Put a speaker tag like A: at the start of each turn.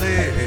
A: de